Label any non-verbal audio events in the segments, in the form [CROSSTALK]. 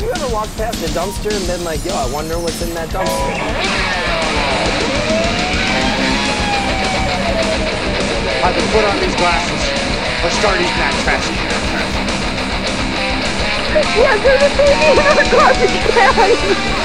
Have you ever walked past a dumpster and been like, yo, I wonder what's in that dumpster? Either put on these glasses or start eating that trash Yeah, there's a baby in the garbage can.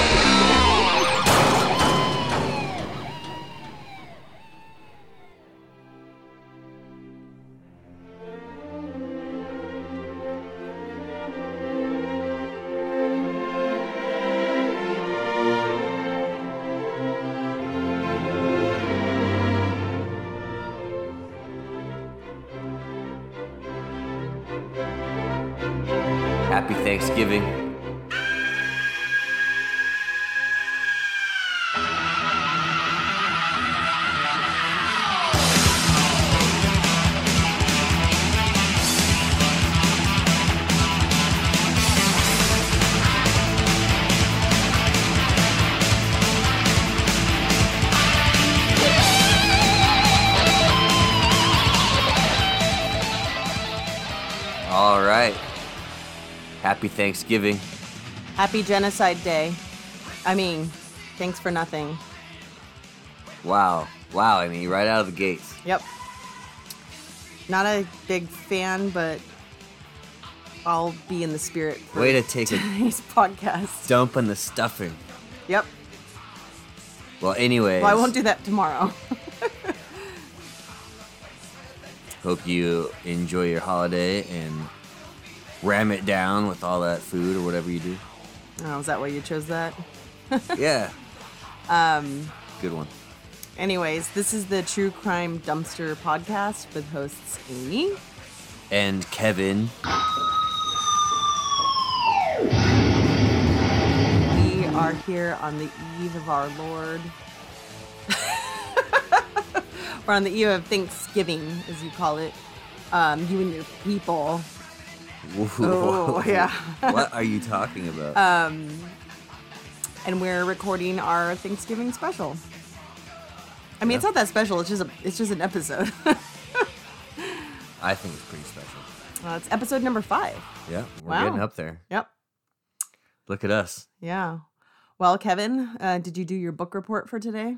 Thanksgiving. Happy Genocide Day. I mean, thanks for nothing. Wow. Wow. I mean, right out of the gates. Yep. Not a big fan, but I'll be in the spirit for Way to take a today's [LAUGHS] podcast. dump in the stuffing. Yep. Well, anyways. Well, I won't do that tomorrow. [LAUGHS] Hope you enjoy your holiday and ram it down with all that food or whatever you do. oh, is that why you chose that? [LAUGHS] Yeah. Um. Good one. Anyways, this is the True Crime Dumpster podcast with hosts Amy. And Kevin. We are here on the eve of our Lord. [LAUGHS] We're on the eve of Thanksgiving, as you call it. Um, you and your people. Oh, [LAUGHS] yeah. what are you talking about? Um, and we're recording our Thanksgiving special. I mean, it's not that special. It's just a, it's just an episode. [LAUGHS] I think it's pretty special. uh, it's episode number five. Yeah, we're Wow. getting up there. Yep. Look at us. Yeah. Well, Kevin, uh, did you do your book report for today?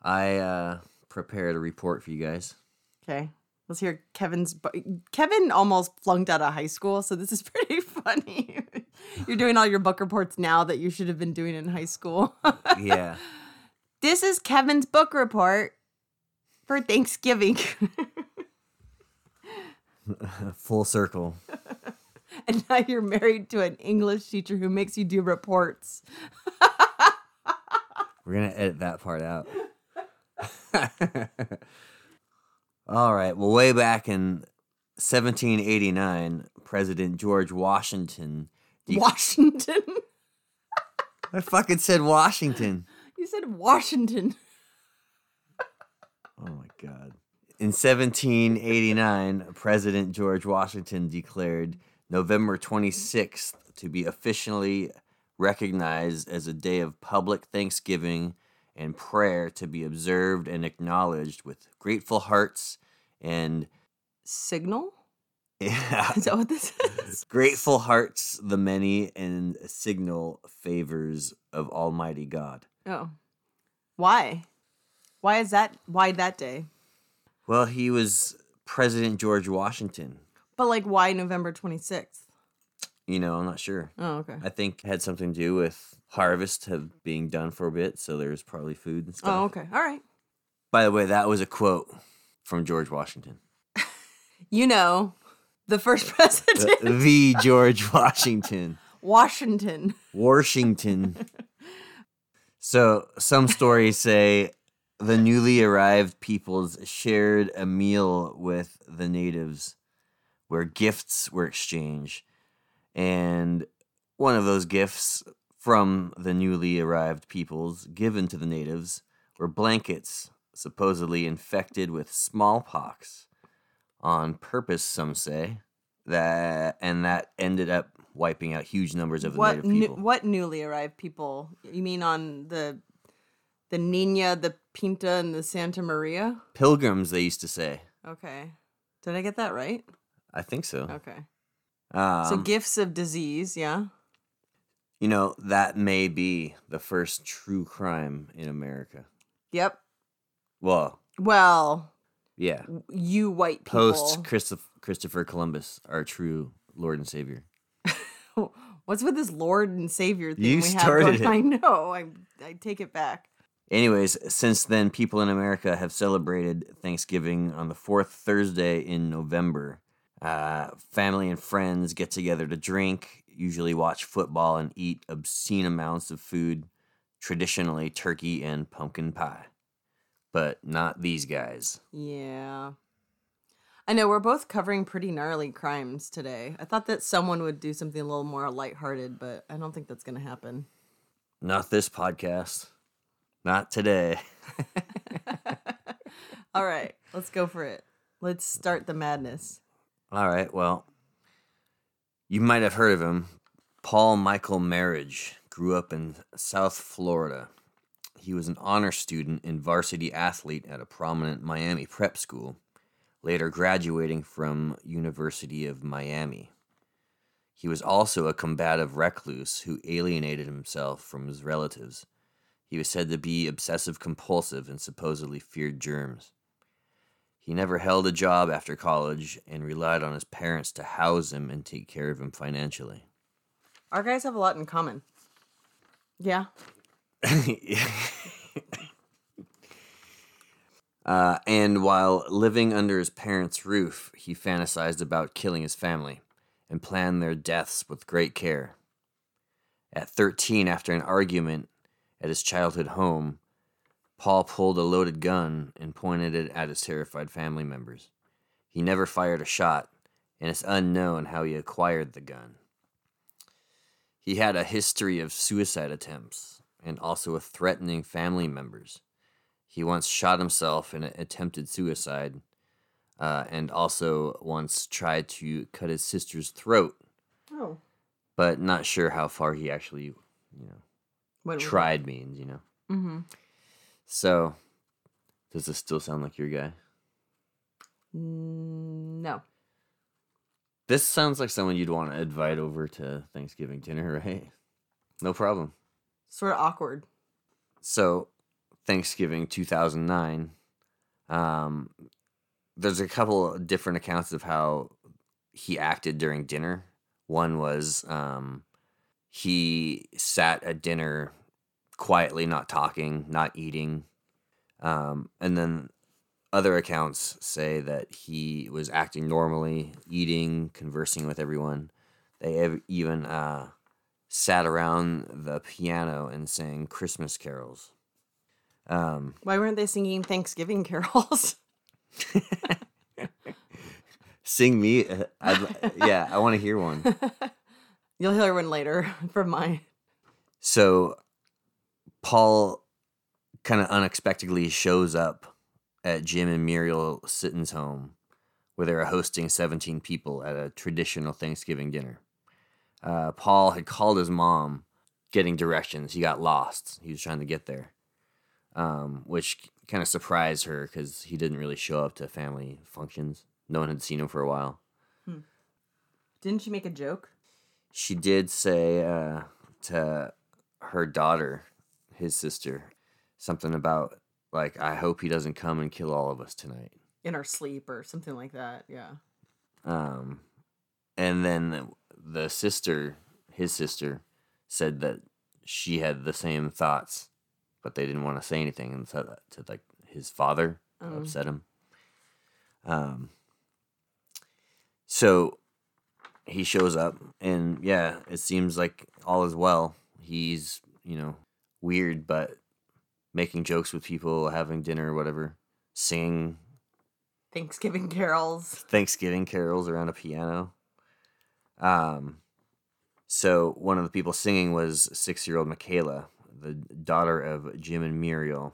I uh, prepared a report for you guys. Okay. Let's hear Kevin's. Kevin almost flunked out of high school, so this is [LAUGHS] pretty funny. You're doing all your book reports now that you should have been doing in high school. Yeah. [LAUGHS] this is Kevin's book report for Thanksgiving. [LAUGHS] Full circle. and now you're married to an English teacher who makes you do reports. We're gonna edit that part out. All right. Well, way back in 1789, President George Washington. de- Washington. I fucking said Washington. you said Washington. Oh my god. In 1789, President George Washington declared November 26th to be officially recognized as a day of public thanksgiving and prayer to be observed and acknowledged with grateful hearts and Signal? [LAUGHS] yeah, Is that what this is? [LAUGHS] grateful hearts the many and signal favors of Almighty God. Oh. Why? Why is that? Why that day? Well, he was President George Washington. But like, why November 26th? You know, I'm not sure. Oh, okay. I think it had something to do with harvest have being done for a bit, so there's probably food and oh, stuff. Oh, okay. All right. By the way, that was a quote from George Washington. [LAUGHS] You know, the first The, president, the George Washington. [LAUGHS] Washington. Washington. [LAUGHS] So some stories say the newly arrived peoples shared a meal with the natives where gifts were exchanged. And one of those gifts from the newly arrived peoples given to the natives were blankets supposedly infected with smallpox on purpose some say that and that ended up wiping out huge numbers of the What native people. what newly arrived people? You mean on the the Nina, the Pinta, and the Santa Maria? Pilgrims, they used to say. Okay. Did I get that right? I think so. Okay. Um, so gifts of disease, yeah. You know, that may be the first true crime in America. Yep. Well, Well, yeah. you white people. Post Christoph- Christopher Columbus, our true Lord and Savior. [LAUGHS] What's with this Lord and Savior thing You we started have it. I know. I I take it back. Anyways, since then, people in America have celebrated Thanksgiving on the fourth Thursday in November. Uh, family and friends get together to drink, usually watch football, and eat obscene amounts of food, traditionally turkey and pumpkin pie. But not these guys. Yeah. I know we're both covering pretty gnarly crimes today. I thought that someone would do something a little more lighthearted, but I don't think that's going to happen. Not this podcast. Not today. [LAUGHS] All right, let's go for it. Let's start the madness. All right, well, you might have heard of him. Paul Michael Merhige grew up in South Florida. He was an honor student and varsity athlete at a prominent Miami prep school, later graduating from University of Miami. He was also a combative recluse who alienated himself from his relatives. He was said to be obsessive compulsive and supposedly feared germs. He never held a job after college and relied on his parents to house him and take care of him financially. Our guys have a lot in common. Yeah. [LAUGHS] uh, and while living under his parents' roof, he fantasized about killing his family and planned their deaths with great care. At 13, after an argument at his childhood home, Paul pulled a loaded gun and pointed it at his terrified family members. He never fired a shot, and it's unknown how he acquired the gun. He had a history of suicide attempts and also of threatening family members. He once shot himself in an attempted suicide uh, and also once tried to cut his sister's throat, Oh. but not sure how far he actually, you know, What tried means, you know. Mm-hmm. So, does this still sound like your guy? Mm, No. This sounds like someone you'd want to invite over to Thanksgiving dinner, [LAUGHS] right? No problem. Sort of awkward. So, Thanksgiving 2009, um, there's a couple different accounts of how he acted during dinner. One was um, he sat at dinner quietly, not talking, not eating. Um, and then other accounts say that he was acting normally, eating, conversing with everyone. They ev- even uh, sat around the piano and sang Christmas carols. Um, Why weren't they singing Thanksgiving carols? [LAUGHS] sing me, uh, I'd, yeah, I want to hear one. [LAUGHS] You'll hear one later [LAUGHS] from mine. So Paul kind of unexpectedly shows up at Jim and Muriel Sitton's home where they were hosting 17 people at a traditional Thanksgiving dinner. Uh, Paul had called his mom getting directions. He got lost. He was trying to get there, um, which kind of surprised her because he didn't really show up to family functions. No one had seen him for a while. Didn't she make a joke? she did say uh, to her daughter, his sister, something about like, "I hope he doesn't come and kill all of us tonight." In our sleep or something like that. Yeah. Um, and then the sister, his sister, said that she had the same thoughts, but they didn't want to say anything and said that to like his father Oh. upset him. Um. So he shows up, and yeah, it seems like all is well. He's you know weird, but making jokes with people, having dinner, whatever, singing Thanksgiving carols. Thanksgiving carols around a piano. Um, so one of the people singing was six-year-old Makayla, the daughter of Jim and Muriel,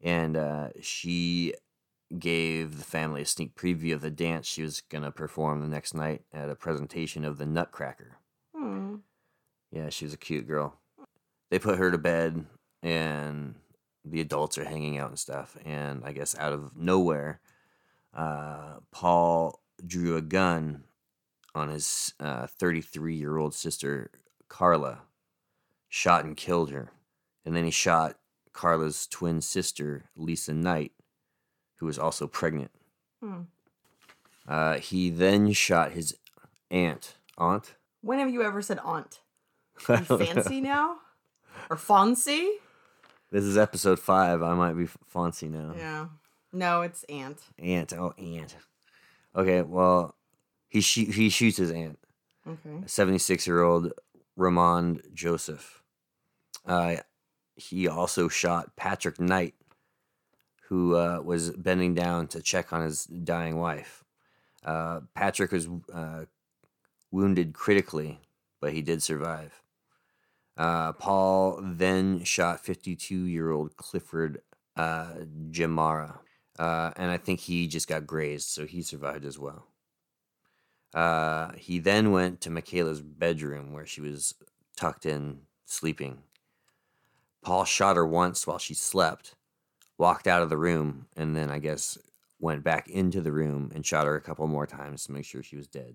and uh, she gave the family a sneak preview of the dance she was gonna perform the next night at a presentation of the Nutcracker. Hmm. Yeah, she was a cute girl. They put her to bed, and the adults are hanging out and stuff. And I guess out of nowhere, uh, Paul drew a gun on his 33 year old sister, Carla, shot and killed her. And then he shot Carla's twin sister, Lisa Knight, who was also pregnant. Hmm. Uh, he then shot his aunt. Aunt? When have you ever said aunt? [LAUGHS] You fancy now? Or fancy? This is episode five. I might be fancy now. Yeah. No, it's aunt. Aunt. Oh, aunt. Okay, well, he sh- he shoots his aunt. Okay. 76 year old Raymonde Joseph. Uh, he also shot Patrick Knight, who uh, was bending down to check on his dying wife. Uh, Patrick was uh, wounded critically, but he did survive. Uh, Paul then shot 52 year old Clifford uh, Jamara, uh, and I think he just got grazed, so he survived as well. Uh, he then went to Makayla's bedroom where she was tucked in, sleeping. Paul shot her once while she slept, walked out of the room, and then I guess went back into the room and shot her a couple more times to make sure she was dead.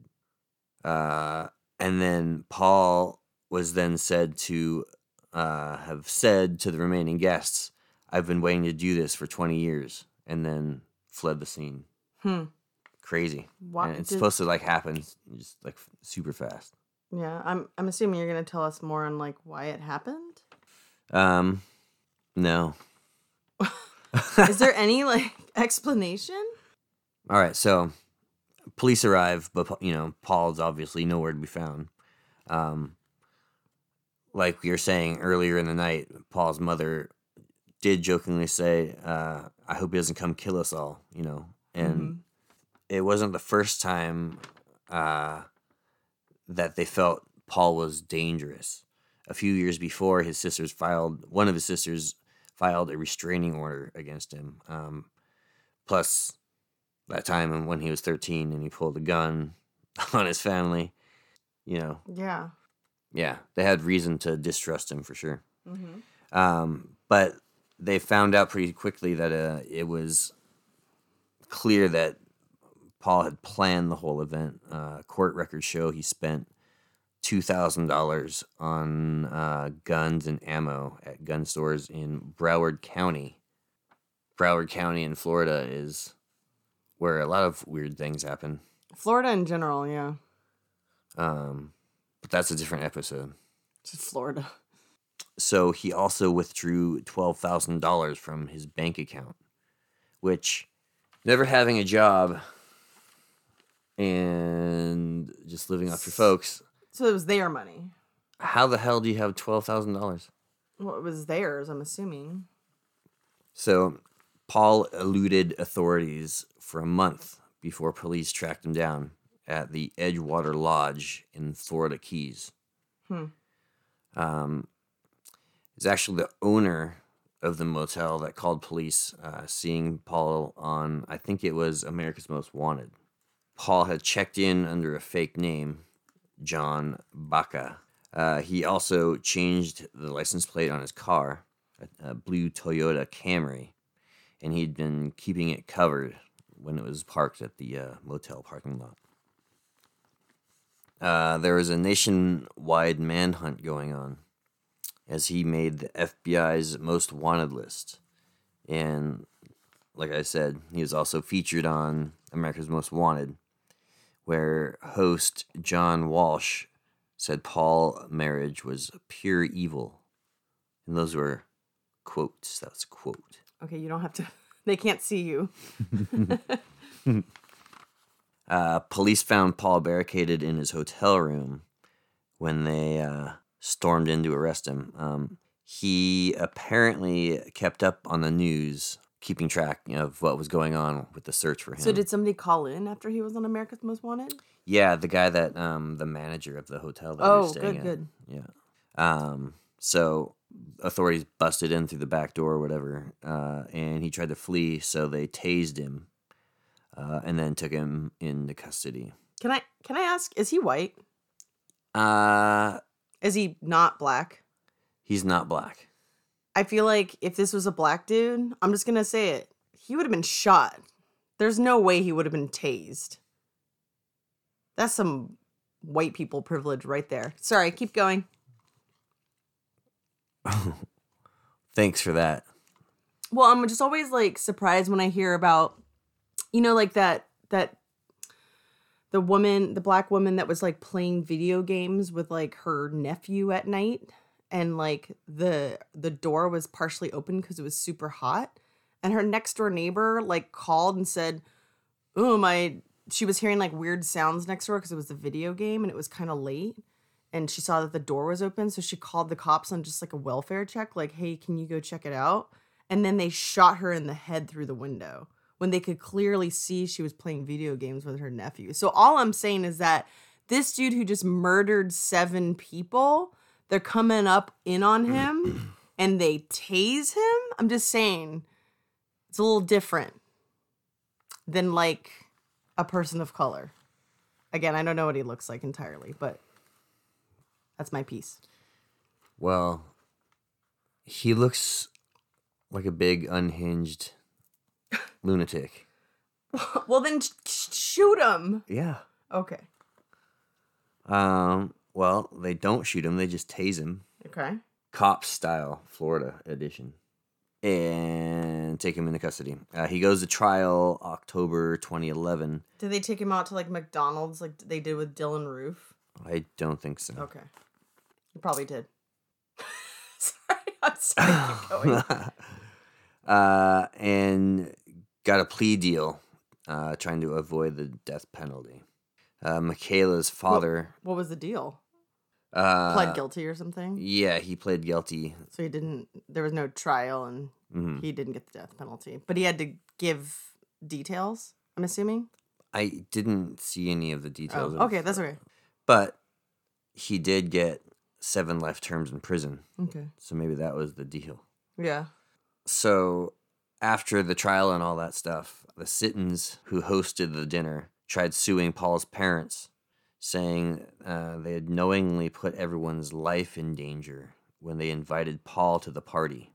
Uh, and then Paul was then said to uh, have said to the remaining guests, I've been waiting to do this for 20 years, and then fled the scene. Hmm. Crazy. And it's did- supposed to like happen just like super fast. yeah, I'm I'm assuming you're gonna tell us more on like why it happened. Um, no. [LAUGHS] Is there any like explanation? All right, so police arrive, but you know Paul's obviously nowhere to be found. Um, like we were saying earlier in the night, Paul's mother did jokingly say, uh, "I hope he doesn't come kill us all," you know, and Mhm. it wasn't the first time uh, that they felt Paul was dangerous. A few years before, his sisters filed one of his sisters filed a restraining order against him. Um, plus, that time when he was thirteen and he pulled a gun [LAUGHS] on his family, you know, Yeah. Yeah, they had reason to distrust him for sure. Mm-hmm. Um, but they found out pretty quickly that uh, it was clear that Paul had planned the whole event. Uh, court records show he spent two thousand dollars on uh, guns and ammo at gun stores in Broward County. Broward County in Florida is where a lot of weird things happen. Florida in general, yeah. Um, that's a different episode. Just Florida. So he also withdrew twelve thousand dollars from his bank account, which, never having a job and just living off your folks, So it was their money. how the hell do you have twelve thousand dollars? Well, it was theirs, I'm assuming. So Paul eluded authorities for a month before police tracked him down at the Edgewater Lodge in Florida Keys. Hmm. Um, is actually the owner of the motel that called police, uh, seeing Paul on, I think it was America's Most Wanted. Paul had checked in under a fake name, John Baca. Uh, he also changed the license plate on his car, a, a blue Toyota Camry, and he'd been keeping it covered when it was parked at the uh, motel parking lot. Uh, there was a nationwide manhunt going on as he made the FBI's most wanted list. And like I said, he was also featured on America's Most Wanted, where host John Walsh said Paul Merhige was pure evil. And those were quotes. That's a quote. Okay, you don't have to. [LAUGHS] They can't see you. [LAUGHS] [LAUGHS] Uh, police found Paul barricaded in his hotel room when they uh, stormed in to arrest him. Um, he apparently kept up on the news, keeping track of what was going on with the search for him. So did somebody call in after he was on America's Most Wanted? yeah, the guy that um, the manager of the hotel that we Oh, were staying good, good. Yeah. Um, so authorities busted in through the back door or whatever, uh, and he tried to flee. So they tased him, uh, and then took him into custody. Can I can I ask? Is he white? Uh, Is he not black? he's not black. I feel like if this was a black dude, I'm just gonna say it. He would have been shot. There's no way he would have been tased. That's some white people privilege right there. Sorry, keep going. [LAUGHS] Thanks for that. Well, I'm just always like surprised when I hear about, you know, like that that the woman, the black woman that was like playing video games with like her nephew at night, and like the the door was partially open because it was super hot, and her next door neighbor like called and said, "Oh my," she was hearing like weird sounds next door because it was a video game and it was kind of late. And she saw that the door was open, so she called the cops on just like a welfare check, like, "Hey, can you go check it out?" and then they shot her in the head through the window when they could clearly see she was playing video games with her nephew. So all I'm saying is that this dude who just murdered seven people, they're coming up in on [CLEARS THROAT] him and they tase him. I'm just saying it's a little different than like a person of color. Again, I don't know what he looks like entirely, but that's my piece. Well, he looks like a big unhinged lunatic. [LAUGHS] Well, then sh- shoot him. Yeah. Okay. Um. Well, they don't shoot him; they just tase him, Okay. cop style, Florida edition, and take him into custody. Uh, he goes to trial October 2011. Did they take him out to like McDonald's like they did with Dylann Roof? I don't think so. Okay. You probably did. [LAUGHS] sorry, I'm sorry. [LAUGHS] Uh, and got a plea deal, uh, trying to avoid the death penalty. Uh, Makayla's father What was the deal? uh, Pled guilty or something? Yeah, he pled guilty. So he didn't, there was no trial and Mhm. he didn't get the death penalty. But he had to give details, I'm assuming? I didn't see any of the Oh, details. of- okay, that's okay. But he did get seven life terms in prison, Okay. so maybe that was the deal. Yeah. So after the trial and all that stuff, the Sittons who hosted the dinner tried suing Paul's parents, saying uh, they had knowingly put everyone's life in danger when they invited Paul to the party.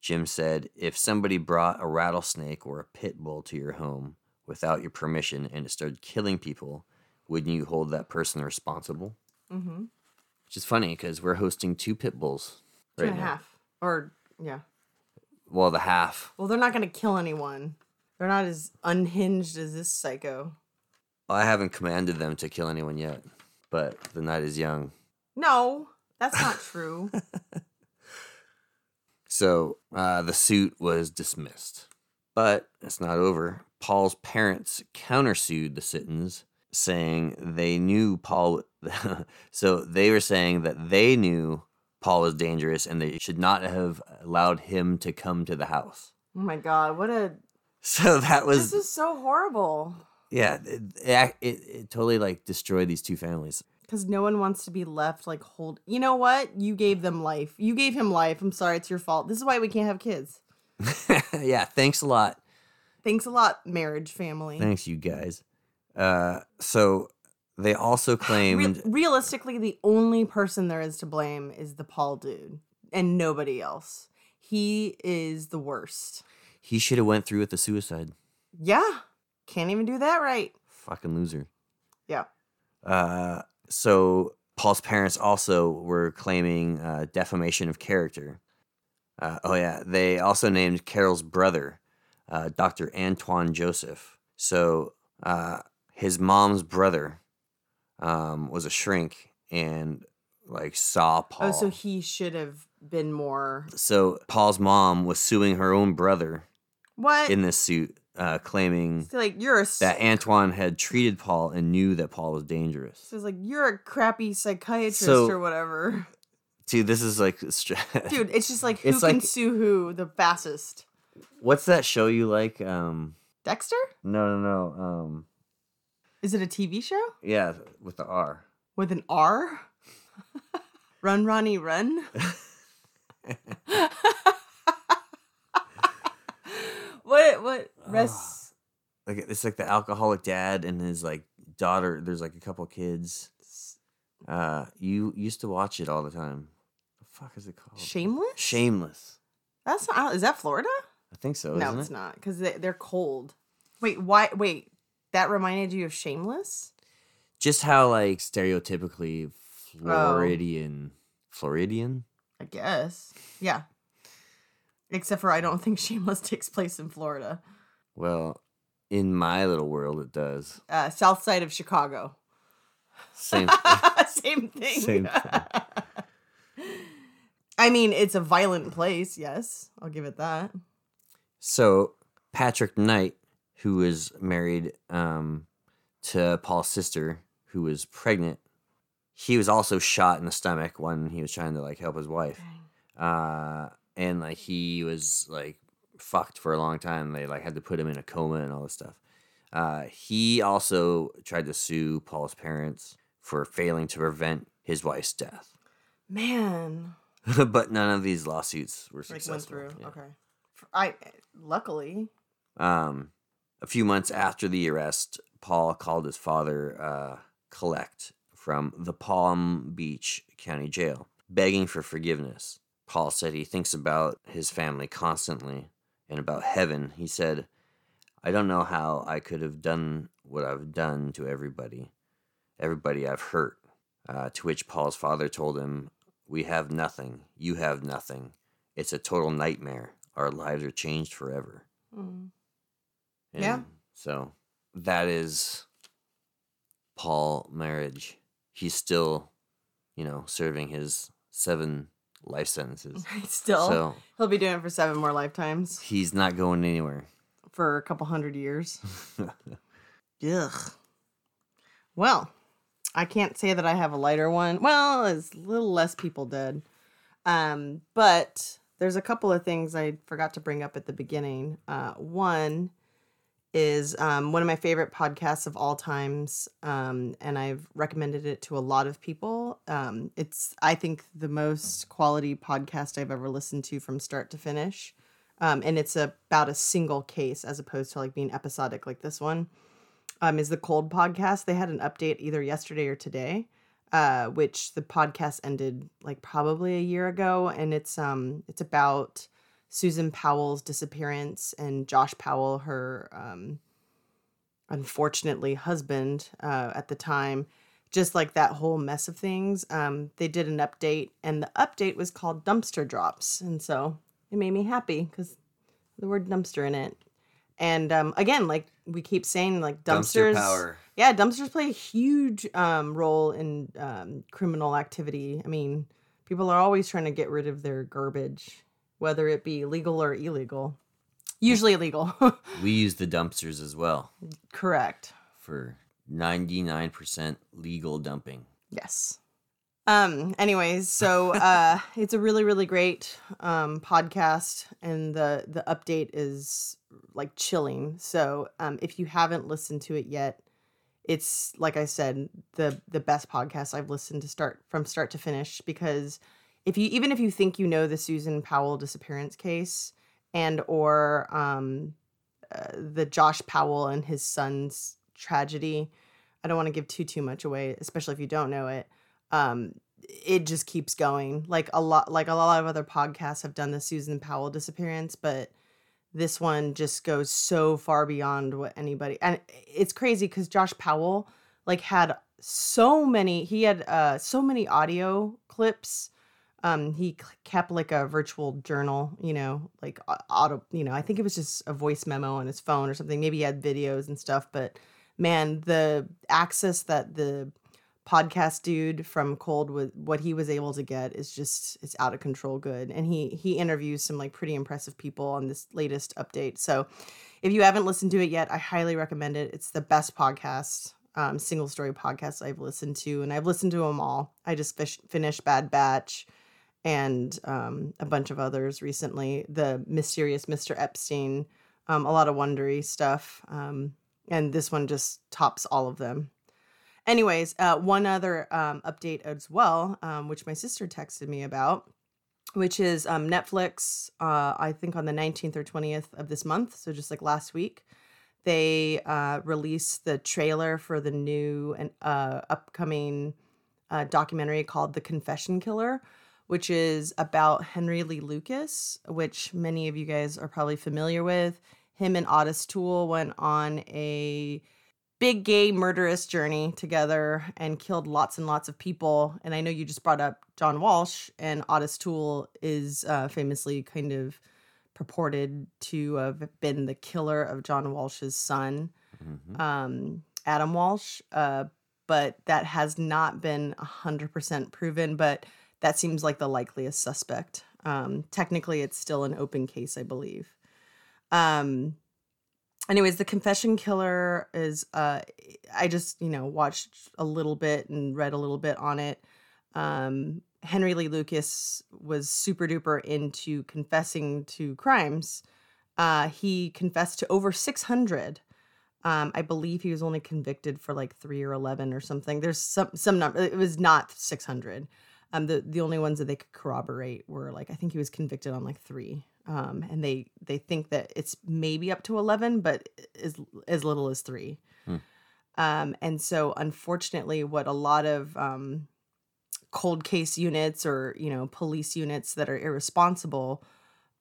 Jim said, If somebody brought a rattlesnake or a pit bull to your home without your permission and it started killing people, wouldn't you hold that person responsible? Mm-hmm. Which is funny because we're hosting two pit bulls Two and a half. Or, yeah. Well, the half. Well, they're not going to kill anyone. They're not as unhinged as this psycho. I haven't commanded them to kill anyone yet, but the night is young. No, that's not true. [LAUGHS] So uh, the suit was dismissed. But it's not over. Paul's parents countersued the Sittons, saying they knew Paul. [LAUGHS] so they were saying that they knew Paul is dangerous and they should not have allowed him to come to the house. oh my God. What a. [LAUGHS] So that was This is so horrible. yeah, it, it, it, it totally like destroyed these two families. Because no one wants to be left like hold. You know what? You gave them life. You gave him life. I'm sorry. It's your fault. This is why we can't have kids. [LAUGHS] yeah, thanks a lot. Thanks a lot, Merhige family. Thanks, you guys. Uh, so they also Re- claimed realistically, the only person there is to blame is the Paul dude and nobody else. He is the worst. he should have went through with the suicide. Yeah. Can't even do that right. Fucking loser. Yeah. Uh, so Paul's parents also were claiming uh, defamation of character. Uh, oh yeah, they also named Carol's brother, uh, Dr. Antoine Joseph. So uh, his mom's brother um, was a shrink and like saw Paul. Oh, so he should have been more. So Paul's mom was suing her own brother What? in this suit, uh, claiming So, like you're a that Antoine had treated Paul and knew that Paul was dangerous. so it's like you're a crappy psychiatrist So- or whatever. [LAUGHS] Dude, this is like, [LAUGHS] Dude, it's just like who It's can like- sue who the fastest. What's that show you like? Um, Dexter? no, no, no. Um, Is it a TV show yeah, with the R. with an R? [LAUGHS] run, Ronnie, run. [LAUGHS] what? What? Rest. Like it's like the alcoholic dad and his like daughter. There's like a couple kids. Uh, you used to watch it all the time. The fuck is it called? Shameless. Shameless. That's not. Is that Florida? I think so. no, it's it? not because they, they're cold. Wait, why? Wait, that reminded you of Shameless? Just how like stereotypically Floridian, Floridian. I guess. Yeah. Except for I don't think [LAUGHS] Shameless takes place in Florida. Well, in my little world, it does. Uh, south side of Chicago. Same. [LAUGHS] Same thing. Same thing. [LAUGHS] I mean, it's a violent place. Yes, I'll give it that. So Patrick Knight, who was married um, to Paul's sister, who was pregnant, he was also shot in the stomach when he was trying to like help his wife. Uh, and like he was like fucked for a long time. They like had to put him in a coma and all this stuff. Uh, he also tried to sue Paul's parents for failing to prevent his wife's death. Man, [LAUGHS] but none of these lawsuits were like successful. went through. Yeah. Okay. I luckily. Um, a few months after the arrest, Paul called his father, uh, collect from the Palm Beach County Jail, begging for forgiveness. Paul said he thinks about his family constantly and about heaven. He said, I don't know how I could have done what I've done to everybody, everybody I've hurt. Uh, to which Paul's father told him, We have nothing. You have nothing. It's a total nightmare. Our lives are changed forever. Mm. And Yeah. So that is Paul Merhige. He's still, you know, serving his seven life sentences. [LAUGHS] Still, So he'll be doing it for seven more lifetimes he's not going anywhere. for a couple hundred years. [LAUGHS] Ugh. Well, I can't say that I have a lighter one. Well, it's a little less people dead. Um, but there's a couple of things I forgot to bring up at the beginning. Uh, one is um, one of my favorite podcasts of all times, um, and I've recommended it to a lot of people. Um, it's, I think, the most quality podcast I've ever listened to from start to finish. Um, and it's about a single case as opposed to like being episodic like this one. Um, is the Cold podcast? They had an update either yesterday or today, uh, which the podcast ended like probably a year ago, and it's um it's about Susan Powell's disappearance and Josh Powell, her um, unfortunately husband uh, at the time, just like that whole mess of things. Um, they did an update, and the update was called Dumpster Drops, and so it made me happy because the word dumpster in it. And um, again, like we keep saying, like dumpsters, Dumpster power. yeah, dumpsters play a huge um, role in um, criminal activity. I mean, people are always trying to get rid of their garbage, whether it be legal or illegal. Usually illegal. [LAUGHS] We use the dumpsters as well Correct. for 99% legal dumping. Yes. Um anyways, so [LAUGHS] uh it's a really really great um podcast and the the update is like chilling. So, um if you haven't listened to it yet, it's like I said, the the best podcast I've listened to start from start to finish because if you even if you think you know the Susan Powell disappearance case and or um uh, the Josh Powell and his son's tragedy, I don't want to give too too much away, especially if you don't know it. Um, it just keeps going. Like a lot, like a lot of other podcasts have done the Susan Powell disappearance, but this one just goes so far beyond what anybody. And it's crazy because Josh Powell like had so many. He had uh so many audio clips. Um, he kept like a virtual journal, you know, like auto, you know, I think it was just a voice memo on his phone or something. Maybe he had videos and stuff, but man, the access that the podcast dude from Cold with what he was able to get is just it's out of control good. And he he interviews some like pretty impressive people on this latest update. So if you haven't listened to it yet, I highly recommend it. It's the best podcast, um, single story podcast I've listened to, and I've listened to them all. I just fish, finished Bad Batch and um, a bunch of others recently. The mysterious Mr. Epstein, um, a lot of Wondery stuff, um, and this one just tops all of them. Anyways, uh, one other um, update as well, um, which my sister texted me about, which is um, Netflix. Uh, I think on the nineteenth or twentieth of this month, so just like last week, they uh, released the trailer for the new and uh, upcoming uh, documentary called "The Confession Killer." Which is about Henry Lee Lucas, which many of you guys are probably familiar with. Him and Otis Toole went on a big gay murderous journey together and killed lots and lots of people. And I know you just brought up John Walsh, and Otis Toole is uh, famously kind of purported to have been the killer of John Walsh's son, Mhm. um, Adam Walsh. Uh, but that has not been 100% proven, but that seems like the likeliest suspect. Um, technically, it's still an open case, I believe. Um, anyways, the confession killer is, uh, I just, you know, watched a little bit and read a little bit on it. Um, Henry Lee Lucas was super duper into confessing to crimes. Uh, he confessed to over 600. Um, I believe he was only convicted for like three or 11 or something. There's some, some number, it was not 600. Um, the, the only ones that they could corroborate were like, I think he was convicted on like three. Um, and they, they think that it's maybe up to 11, but as, as little as three. Hmm. Um, and so unfortunately, what a lot of, um, cold case units or you know police units that are irresponsible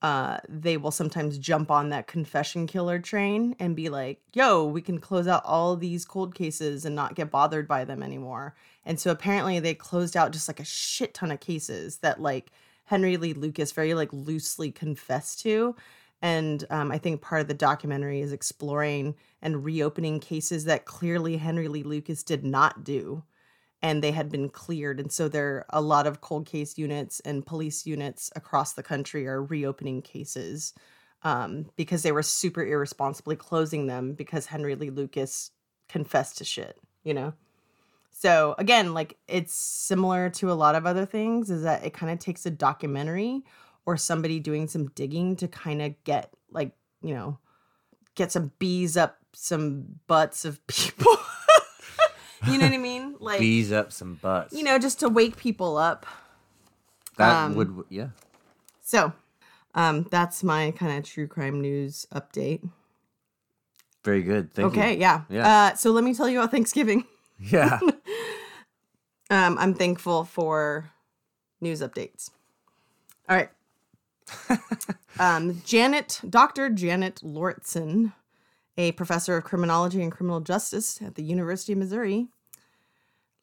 uh they will sometimes jump on that confession killer train and be like yo we can close out all these cold cases and not get bothered by them anymore. And so apparently they closed out just like a shit ton of cases that like henry lee lucas very like loosely confessed to. And um, i think part of the documentary is exploring and reopening cases that clearly henry lee lucas did not do and they had been cleared. And so there are a lot of cold case units and police units across the country are reopening cases um, because they were super irresponsibly closing them because Henry Lee Lucas confessed to shit, you know? So again, like it's similar to a lot of other things, is that it kind of takes a documentary or somebody doing some digging to kind of get like, you know, get some bees up some butts of [LAUGHS] people. You know what I mean? [LAUGHS] Like Bees up some butts. you know, just to wake people up. that um, would yeah. So, um, that's my kind of true crime news update. Very good. Thank okay, you. yeah. Yeah. Uh, so let me tell you about Thanksgiving. [LAUGHS] Yeah. [LAUGHS] Um, I'm thankful for news updates. All right. um, Janet, Dr. Janet Lauritsen, a professor of criminology and criminal justice at the University of Missouri,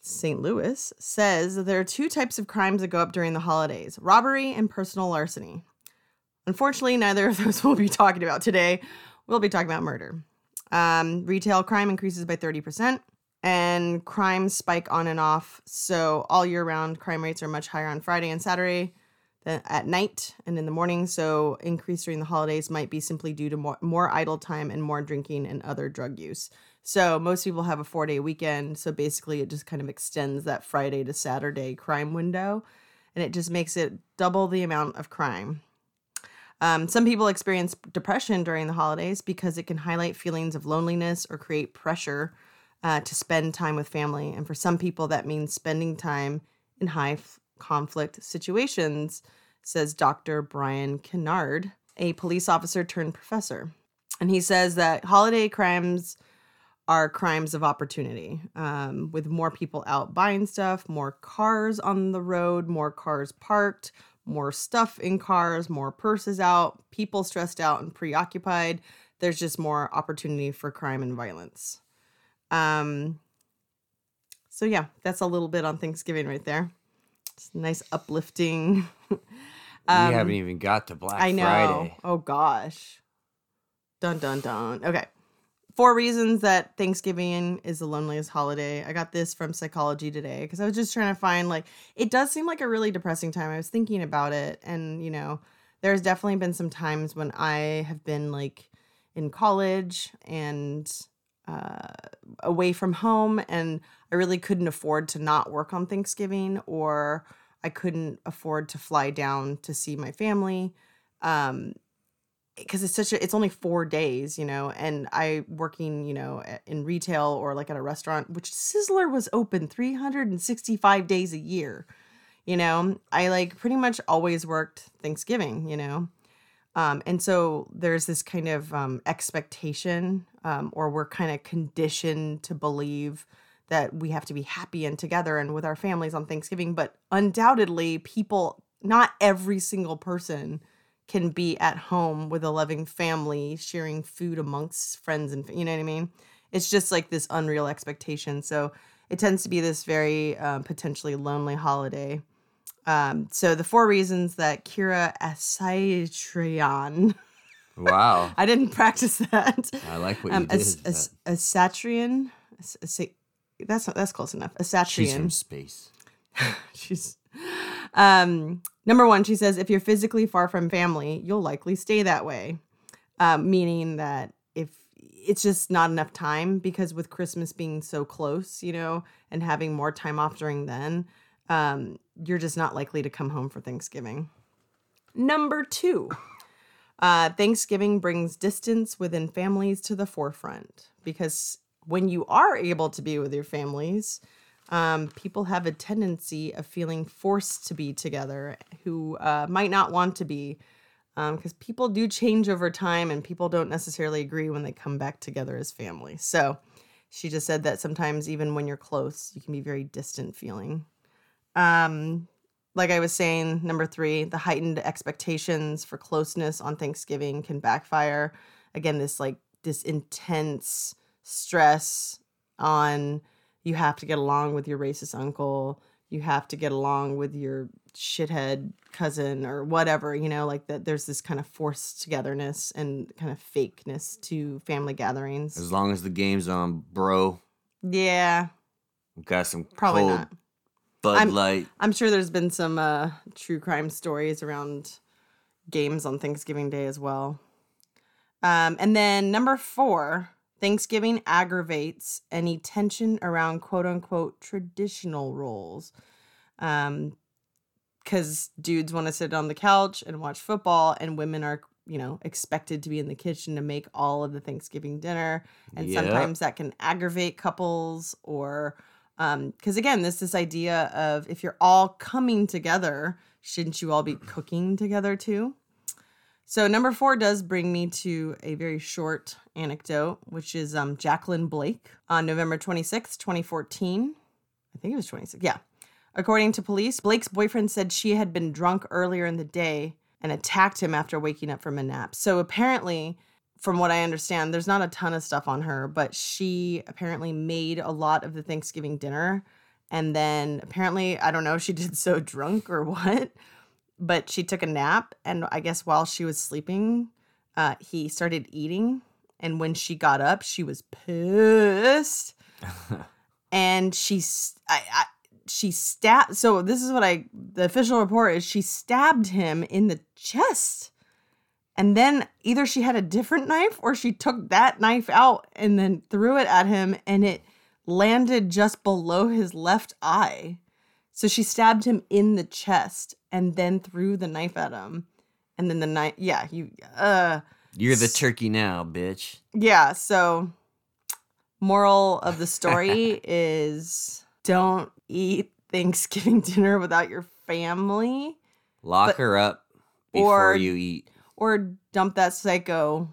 St. Louis, says that there are two types of crimes that go up during the holidays robbery and personal larceny. Unfortunately, neither of [LAUGHS] those we'll be talking about today. We'll be talking about murder. Um, retail crime increases by 30%, and crimes spike on and off. So, all year round, crime rates are much higher on Friday and Saturday at night and in the morning. So, increase during the holidays might be simply due to more, more idle time and more drinking and other drug use. So, most people have a four day weekend. So, basically, it just kind of extends that Friday to Saturday crime window and it just makes it double the amount of crime. Um, some people experience depression during the holidays because it can highlight feelings of loneliness or create pressure uh, to spend time with family. And for some people, that means spending time in high conflict situations, says Dr. Brian Kennard, a police officer turned professor. And he says that holiday crimes are crimes of opportunity. Um, with more people out buying stuff, more cars on the road, more cars parked, more stuff in cars, more purses out, people stressed out and preoccupied. There's just more opportunity for crime and violence. Um, so yeah, that's a little bit on Thanksgiving right there. It's nice uplifting. [LAUGHS] we Um, haven't even got to Black I know. Friday. Oh gosh. Dun dun dun. Okay. Four reasons that Thanksgiving is the loneliest holiday. I got this from Psychology Today because I was just trying to find like it does seem like a really depressing time. I was thinking about it and you know, there's definitely been some times when I have been like in college and uh, away from home and I really couldn't afford to not work on Thanksgiving or I couldn't afford to fly down to see my family. Um, because it's such a it's only four days you know and i working you know in retail or like at a restaurant which sizzler was open 365 days a year you know i like pretty much always worked thanksgiving you know um, and so there's this kind of um, expectation um, or we're kind of conditioned to believe that we have to be happy and together and with our families on thanksgiving but undoubtedly people not every single person can be at home with a loving family sharing food amongst friends and you know what i mean it's just like this unreal expectation. So it tends to be this very um, potentially lonely holiday. Um, so the four reasons that Kira Asatryan, Wow. [LAUGHS] I didn't practice that. I like what you Um, did. As, with as, that. Asatryan, As- Asa- that's that's close enough. Asatryan. She's from space. [LAUGHS] She's um number one, she says if you're physically far from family, you'll likely stay that way. Um, meaning that if it's just not enough time because with Christmas being so close, you know, and having more time off during then, um, you're just not likely to come home for Thanksgiving. Number two, uh, Thanksgiving brings distance within families to the forefront because when you are able to be with your families, um, people have a tendency of feeling forced to be together who uh, might not want to be because people do change over time and people don't necessarily agree when they come back together as family. So she just said that sometimes, even when you're close, you can be very distant feeling. Um, like I was saying, number three, the heightened expectations for closeness on Thanksgiving can backfire. Again, this like this intense stress on you have to get along with your racist uncle, you have to get along with your shithead cousin or whatever, you know, like that there's this kind of forced togetherness and kind of fakeness to family gatherings. As long as the game's on, bro. Yeah, We've got some probably cold not. Bud I'm- Light. I'm sure there's been some uh, true crime stories around games on Thanksgiving Day as well. Um, and then number four, Thanksgiving aggravates any tension around quote unquote traditional roles. Um, because dudes want to sit on the couch and watch football, and women are, you know, expected to be in the kitchen to make all of the Thanksgiving dinner. And Yep. sometimes that can aggravate couples or um because again this this idea of if you're all coming together shouldn't you all be cooking together too? So number four does bring me to a very short anecdote which is um jacqueline blake on november 26th 2014 i think it was 26 yeah. According to police blake's boyfriend said she had been drunk earlier in the day and attacked him after waking up from a nap. So apparently from what I understand, there's not a ton of stuff on her, but she apparently made a lot of the Thanksgiving dinner. And then apparently, I don't know if she [LAUGHS] did so drunk or what, but she took a nap. And I guess while she was sleeping, uh, he started eating. And when she got up, she was pissed. [LAUGHS] and she, I, she stabbed. So this is what I, the official report is she stabbed him in the chest. And then either she had a different knife or she took that knife out and then threw it at him and it landed just below his left eye. So she stabbed him in the chest and then threw the knife at him. And then the knife, yeah, you, uh, You're the turkey now, bitch. yeah. So, moral of the story [LAUGHS] is don't eat Thanksgiving [LAUGHS] dinner without your family Lock But- her up before or- you eat. Or dump that psycho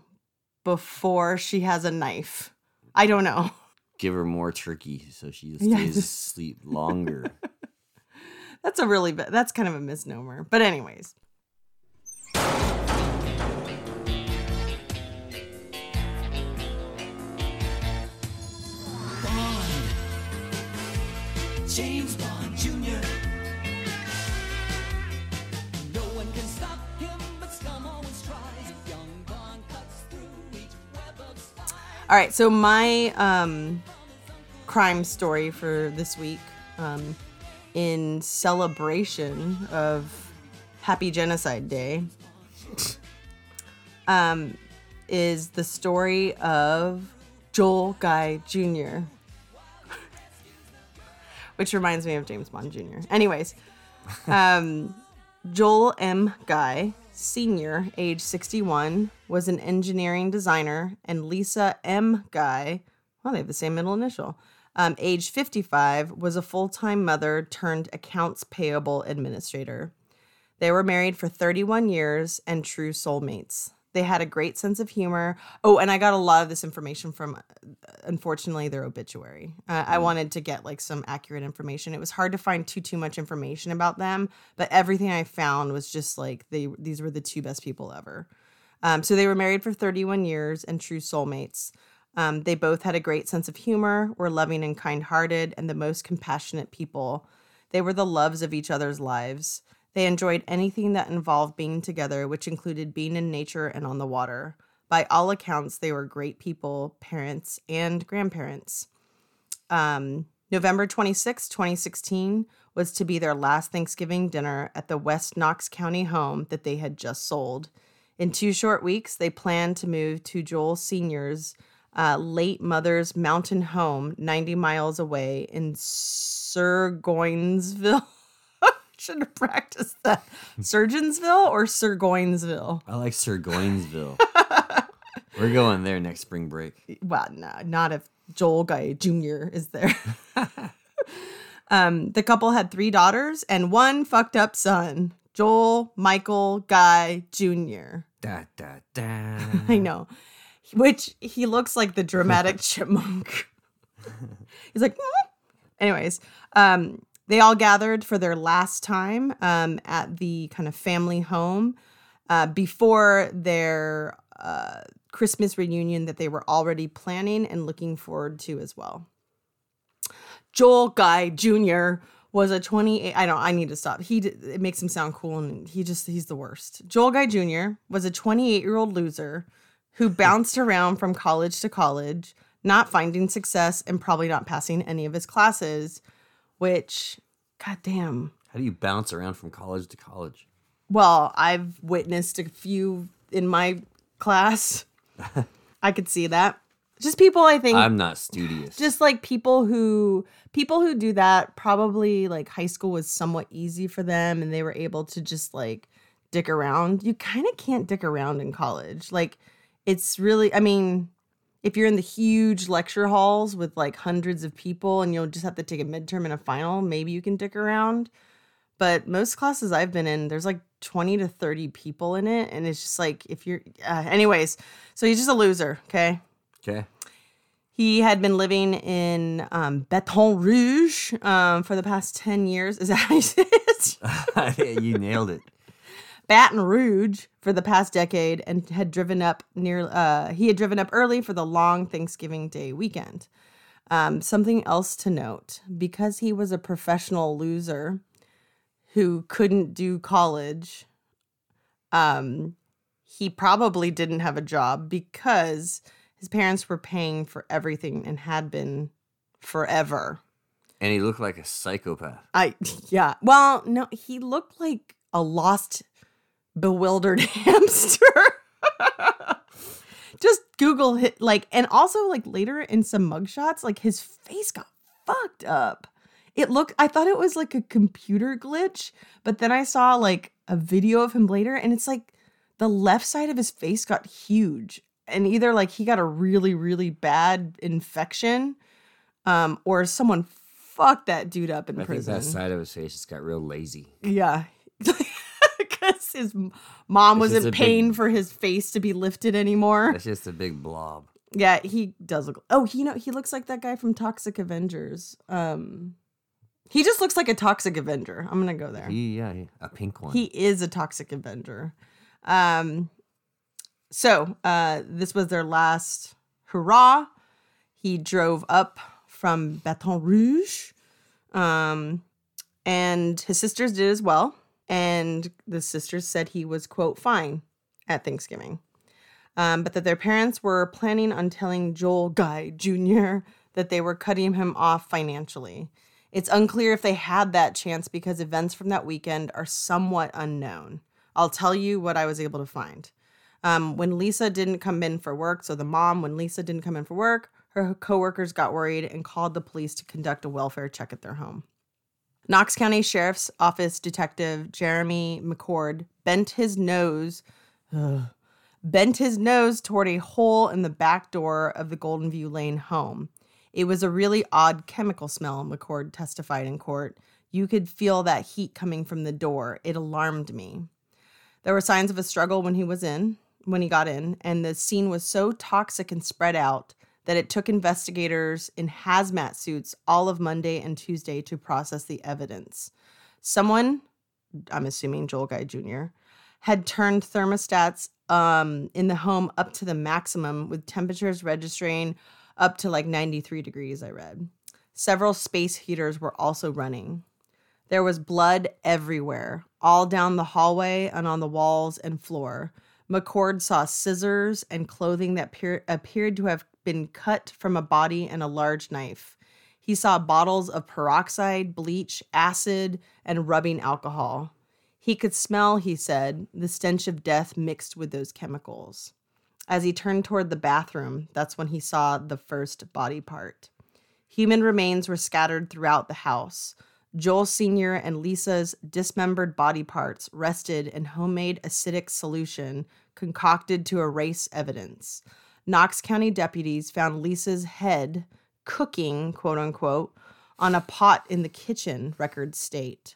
before she has a knife. I don't know. [LAUGHS] Give her more turkey so she Yeah, stays just- asleep longer. [LAUGHS] That's a really ba- that's kind of a misnomer. But anyways, James Bond all right. So my um crime story for this week um in celebration of Happy Genocide Day [LAUGHS] um is the story of Joel Guy Jr. [LAUGHS] which reminds me of James Bond Jr. Anyways, [LAUGHS] um, Joel M. Guy, Sr., age 61, was an engineering designer, and Lisa M. Guy, well, they have the same middle initial, um, age 55, was a full time mother turned accounts payable administrator. They were married for 31 years and true soulmates. They had a great sense of humor. Oh, and I got a lot of this information from, uh, unfortunately, their obituary. Uh, I wanted to get like some accurate information. It was hard to find too too much information about them, but everything I found was just like they these were the two best people ever. Um, so they were married for 31 years and true soulmates. Um, they both had a great sense of humor, were loving and kind hearted, and the most compassionate people. They were the loves of each other's lives. They enjoyed anything that involved being together, which included being in nature and on the water. By all accounts, they were great people, parents, and grandparents. Um, November 26, 2016, was to be their last Thanksgiving dinner at the West Knox County home that they had just sold. In two short weeks, they planned to move to Joel Sr.'s uh, late mother's mountain home 90 miles away in Surgoinsville. [LAUGHS] Should have practiced that. Surgeonsville or Surgoinsville? I like Sir Goinsville. [LAUGHS] We're going there next spring break. well, no, not if Joel Guy Jr. is there. [LAUGHS] um, the couple had three daughters and one fucked up son. Joel Michael Guy Jr. Da da da. [LAUGHS] I know, which he looks like the dramatic chipmunk. He's like, "Mm." anyways. Um, they all gathered for their last time um, at the kind of family home uh, before their uh, Christmas reunion that they were already planning and looking forward to as well. Joel Guy Jr. was a 28 I don't I need to stop. He it makes him sound cool and he just he's the worst. Joel Guy Jr. was a 28-year-old loser who bounced around from college to college, not finding success and probably not passing any of his classes, which goddamn. How do you bounce around from college to college? Well, I've witnessed a few in my class. [LAUGHS] I could see that. Just people I think I'm not studious. just like people who people who do that probably like high school was somewhat easy for them and they were able to just like dick around you kind of can't dick around in college like it's really i mean if you're in the huge lecture halls with like hundreds of people and you'll just have to take a midterm and a final maybe you can dick around but most classes i've been in there's like 20 to 30 people in it and it's just like if you're uh, anyways so he's just a loser okay okay. he had been living in um, Baton Rouge um, for the past 10 years. Is that how you say it? [LAUGHS] you nailed it. Baton Rouge for the past decade and had driven up near, uh, he had driven up early for the long Thanksgiving Day weekend. Um, something else to note because he was a professional loser who couldn't do college, um, he probably didn't have a job because his parents were paying for everything and had been forever. And he looked like a psychopath. I yeah. Well, no, he looked like a lost, bewildered [LAUGHS] hamster. Just Google hit like, and also like later in some mugshots, like his face got fucked up. It looked. I thought it was like a computer glitch, but then I saw like a video of him later, and it's like the left side of his face got huge, and either like he got a really really bad infection, um, or someone fucked that dude up in I think prison. that side of his face just got real lazy. Yeah. [LAUGHS] His mom It's wasn't a paying big- for his face to be lifted anymore. It's just a big blob. Yeah, he does look. Oh, he, you know, he looks like that guy from Toxic Avengers. Um, he just looks like a Toxic Avenger. I'm gonna go there. He, yeah, a pink one. He is a Toxic Avenger. Um, so uh, this was their last hurrah. He drove up from Baton Rouge, um, and his sisters did as well. And the sisters said he was quote fine at Thanksgiving, um, but that their parents were planning on telling Joel Guy Jr. that they were cutting him off financially. It's unclear if they had that chance because events from that weekend are somewhat unknown. I'll tell you what I was able to find. Um, when Lisa didn't come in for work, so the mom, when Lisa didn't come in for work, her coworkers got worried and called the police to conduct a welfare check at their home. Knox County Sheriff's Office Detective Jeremy McCord bent his nose, ugh, [SIGHS] bent his nose toward a hole in the back door of the Golden View Lane home. It was a really odd chemical smell, McCord testified in court. You could feel that heat coming from the door. It alarmed me. There were signs of a struggle when he was in, when he got in, and the scene was so toxic and spread out that it took investigators in hazmat suits all of Monday and Tuesday to process the evidence. Someone, I'm assuming Joel Guy Jr., had turned thermostats um, in the home up to the maximum, with temperatures registering up to like 93 degrees, I read. Several space heaters were also running. There was blood everywhere, all down the hallway and on the walls and floor. McCord saw scissors and clothing that appeared to have been cut from a body and a large knife. He saw bottles of peroxide, bleach, acid, and rubbing alcohol. He could smell, he said, the stench of death mixed with those chemicals. As he turned toward the bathroom, that's when he saw the first body part. Human remains were scattered throughout the house. Joel Sr. and Lisa's dismembered body parts rested in homemade acidic solution concocted to erase evidence. Knox County deputies found Lisa's head cooking, quote unquote, on a pot in the kitchen, records state.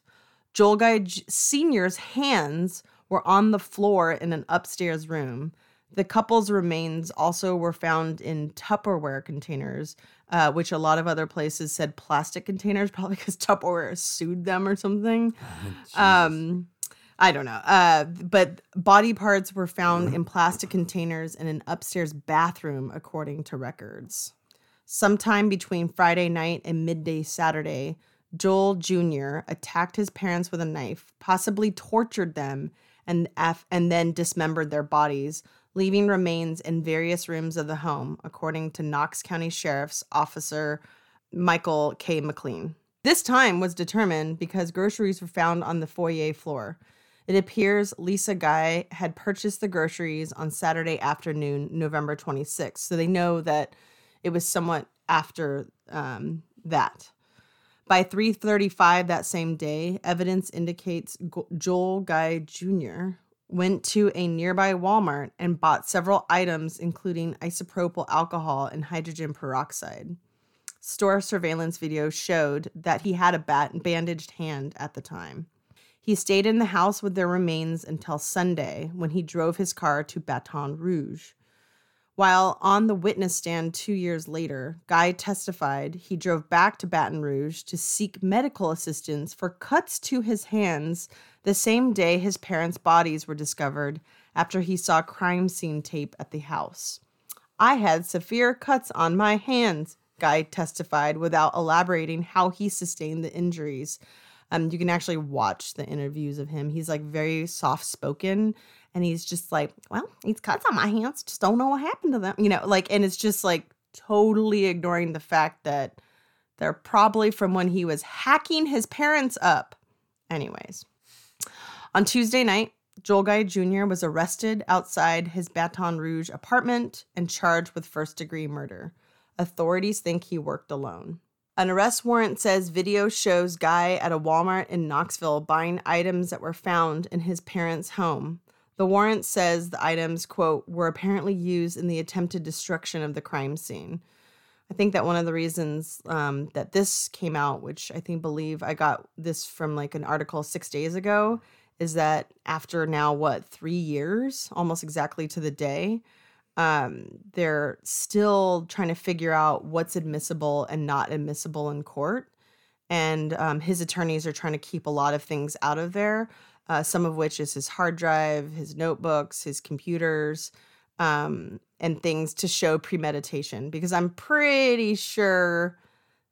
Joel Guy J- Sr.'s hands were on the floor in an upstairs room. The couple's remains also were found in Tupperware containers, uh, which a lot of other places said plastic containers, [LAUGHS] probably because Tupperware sued them or something. um, I don't know. Uh, but body parts were found in plastic containers in an upstairs bathroom, according to records. Sometime between Friday night and midday Saturday, Joel Jr. attacked his parents with a knife, possibly tortured them, and, af- and then dismembered their bodies, leaving remains in various rooms of the home, according to Knox County Sheriff's Officer Michael K. McLean. This time was determined because groceries were found on the foyer floor. It appears Lisa Guy had purchased the groceries on Saturday afternoon, November 26th. So they know that it was somewhat after um, that. By 3:35 that same day, evidence indicates Joel Guy Jr. went to a nearby Walmart and bought several items including isopropyl alcohol and hydrogen peroxide. Store surveillance video showed that he had a bat- bandaged hand at the time. He stayed in the house with their remains until Sunday when he drove his car to Baton Rouge. While on the witness stand two years later, Guy testified he drove back to Baton Rouge to seek medical assistance for cuts to his hands the same day his parents' bodies were discovered after he saw crime scene tape at the house. I had severe cuts on my hands, Guy testified without elaborating how he sustained the injuries. Um, you can actually watch the interviews of him. He's like very soft spoken and he's just like, Well, these cuts on my hands, just don't know what happened to them. You know, like, and it's just like totally ignoring the fact that they're probably from when he was hacking his parents up. Anyways, on Tuesday night, Joel Guy Jr. was arrested outside his Baton Rouge apartment and charged with first degree murder. Authorities think he worked alone. An arrest warrant says video shows Guy at a Walmart in Knoxville buying items that were found in his parents' home. The warrant says the items, quote, were apparently used in the attempted destruction of the crime scene. I think that one of the reasons um, that this came out, which I think believe I got this from like an article six days ago, is that after now what three years, almost exactly to the day, um, they're still trying to figure out what's admissible and not admissible in court. And um, his attorneys are trying to keep a lot of things out of there, uh, some of which is his hard drive, his notebooks, his computers, um, and things to show premeditation. Because I'm pretty sure,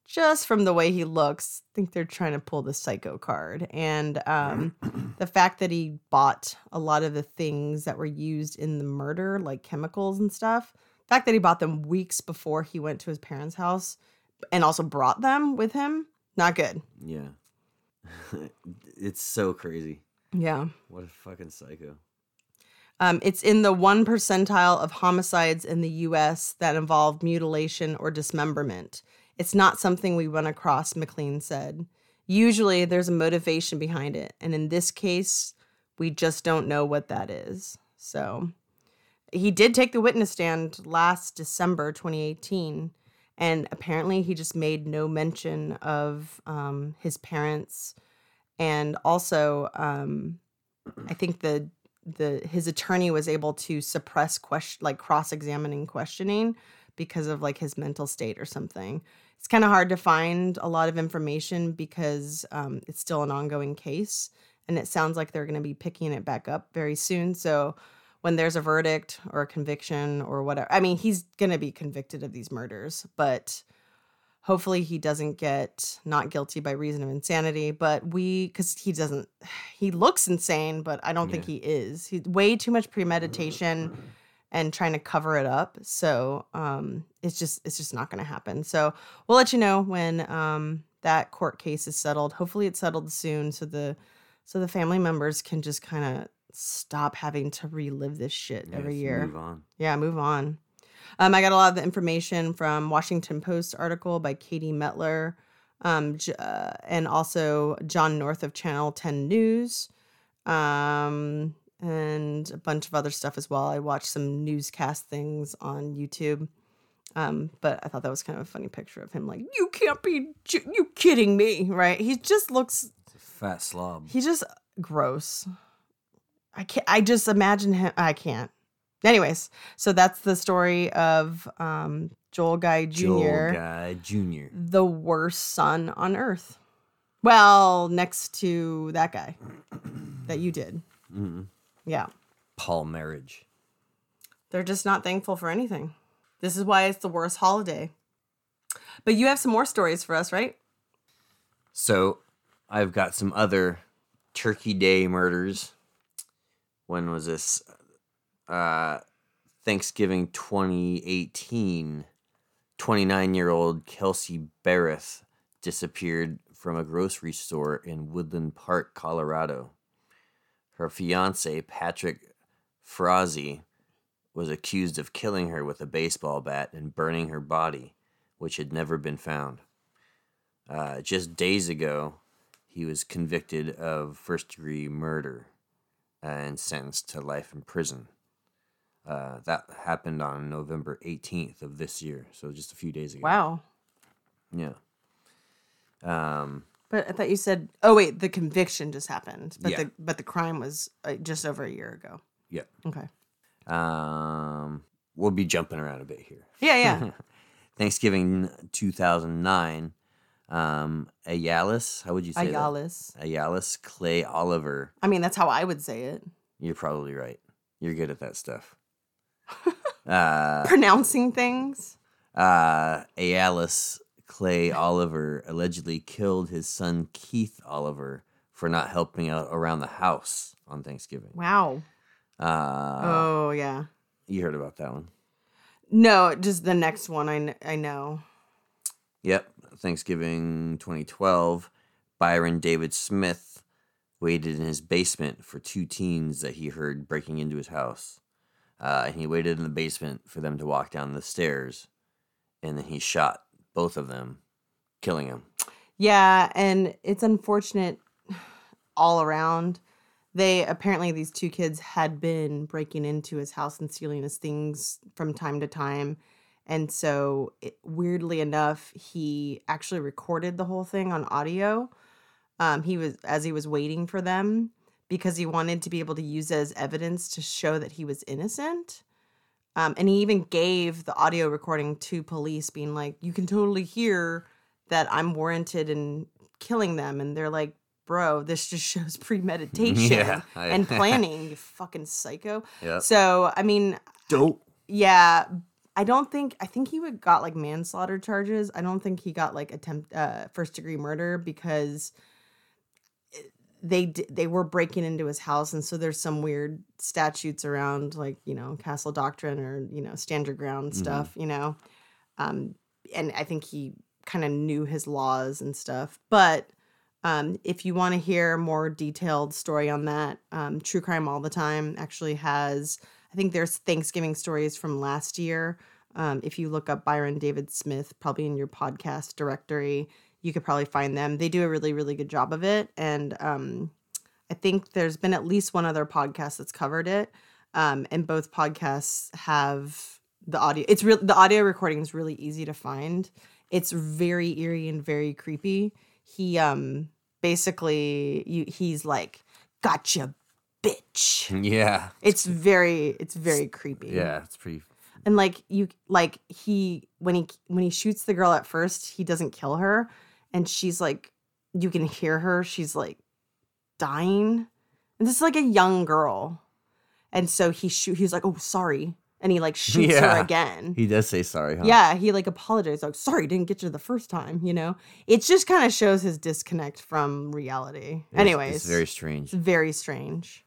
just from the way he looks, I think they're trying to pull the psycho card. And um, [CLEARS THROAT] the fact that he bought a lot of the things that were used in the murder, like chemicals and stuff, the fact that he bought them weeks before he went to his parents' house and also brought them with him, not good. Yeah. [LAUGHS] it's so crazy. Yeah. What a fucking psycho. Um, it's in the one percentile of homicides in the US that involve mutilation or dismemberment. It's not something we run across, McLean said. Usually there's a motivation behind it. And in this case, we just don't know what that is. So he did take the witness stand last December 2018. And apparently he just made no mention of um, his parents. And also, um, I think the the his attorney was able to suppress question like cross-examining questioning because of like his mental state or something it's kind of hard to find a lot of information because um, it's still an ongoing case and it sounds like they're going to be picking it back up very soon so when there's a verdict or a conviction or whatever. I mean, he's going to be convicted of these murders, but hopefully he doesn't get not guilty by reason of insanity. But we, because he doesn't, [SIGHS] he looks insane, but I don't think he is. He's way too much premeditation and trying to cover it up. So um, it's just it's just not going to happen. So we'll let you know when um, that court case is settled. Hopefully, it's settled soon, so the so the family members can just kind of stop having to relive this shit Yeah, every year. Move on. Yeah, move on. Um, I got a lot of the information from Washington Post article by Katie Mettler, um, J- uh, and also John North of Channel 10 News, um, and a bunch of other stuff as well. I watched some newscast things on YouTube. Um, but I thought that was kind of a funny picture of him, like, you can't be, j- you kidding me, right? He just looks a fat slob. He's just gross. I can't. I just imagine him. I can't. Anyways, so that's the story of um, Joel Guy Jr., Joel Guy Jr. the worst son on earth. Well, next to that guy that you did. Mhm. Yeah, Paul Merhige. they're just not thankful for anything. This is why it's the worst holiday. But you have some more stories for us, right? So I've got some other Turkey Day murders. When was this? Uh, Thanksgiving 2018. 29 year old Kelsey Berreth disappeared from a grocery store in Woodland Park, Colorado. Her fiance, Patrick Frazee, was accused of killing her with a baseball bat and burning her body, which had never been found. Uh, just days ago, he was convicted of first degree murder and sentenced to life in prison. Uh, that happened on November 18th of this year, so just a few days ago. Wow. Yeah. Um, But I thought you said, oh wait, the conviction just happened, but Yeah. the but the crime was uh, just over a year ago. yeah. Okay. Um, we'll be jumping around a bit here. Yeah, yeah. [LAUGHS] Thanksgiving 2009, um, Ayalis, how would you say Ayalis. that? Ayalis Clay Oliver. I mean, that's how I would say it. You're probably right. You're good at that stuff. [LAUGHS] uh, Pronouncing things. uh, Ayalis Clay Oliver allegedly killed his son Keith Oliver for not helping out around the house on Thanksgiving. Wow. Uh, oh yeah. You heard about that one? No, just the next one. I kn- I know. Yep. Thanksgiving 2012, Byron David Smith waited in his basement for two teens that he heard breaking into his house. Uh, and he waited in the basement for them to walk down the stairs, and then he shot both of them, killing them. Yeah, and it's unfortunate all around. They apparently these two kids had been breaking into his house and stealing his things from time to time. And so, it, weirdly enough, he actually recorded the whole thing on audio. Um, he was as he was waiting for them because he wanted to be able to use it as evidence to show that he was innocent. Um, and he even gave the audio recording to police, being like, "You can totally hear that I'm warranted in killing them." And they're like, "Bro, this just [LAUGHS] shows premeditation Yeah, I- and [LAUGHS] planning. You fucking psycho." Yep. So, I mean, Dope. yeah, I don't think I think he would got like manslaughter charges. I don't think he got like attempt uh first degree murder because they they were breaking into his house and so there's some weird statutes around like, you know, castle doctrine or, you know, stand your ground stuff, you know. Um and I think he kind of knew his laws and stuff. But um, if you want to hear more detailed story on that, um, True Crime All the Time actually has, I think there's Thanksgiving stories from last year. Um, if you look up Byron David Smith, probably in your podcast directory, you could probably find them. They do a really, really good job of it. And um, I think there's been at least one other podcast that's covered it. Um, and both podcasts have the audio. It's real. The audio recording is really easy to find. It's very eerie and very creepy. He um basically you he's like gotcha bitch [LAUGHS] Yeah. it's very it's very creepy Yeah, it's pretty. and like you like he when he when he shoots the girl at first he doesn't kill her and she's like you can hear her she's like dying and this is like a young girl and so he shoot. He was like, "Oh, sorry," and he like shoots Yeah. her again. He does say sorry, huh? Yeah, he like apologized, like, "Sorry, didn't get you the first time." You know, it just kind of shows his disconnect from reality. It's- Anyways, it's very strange. it's very strange.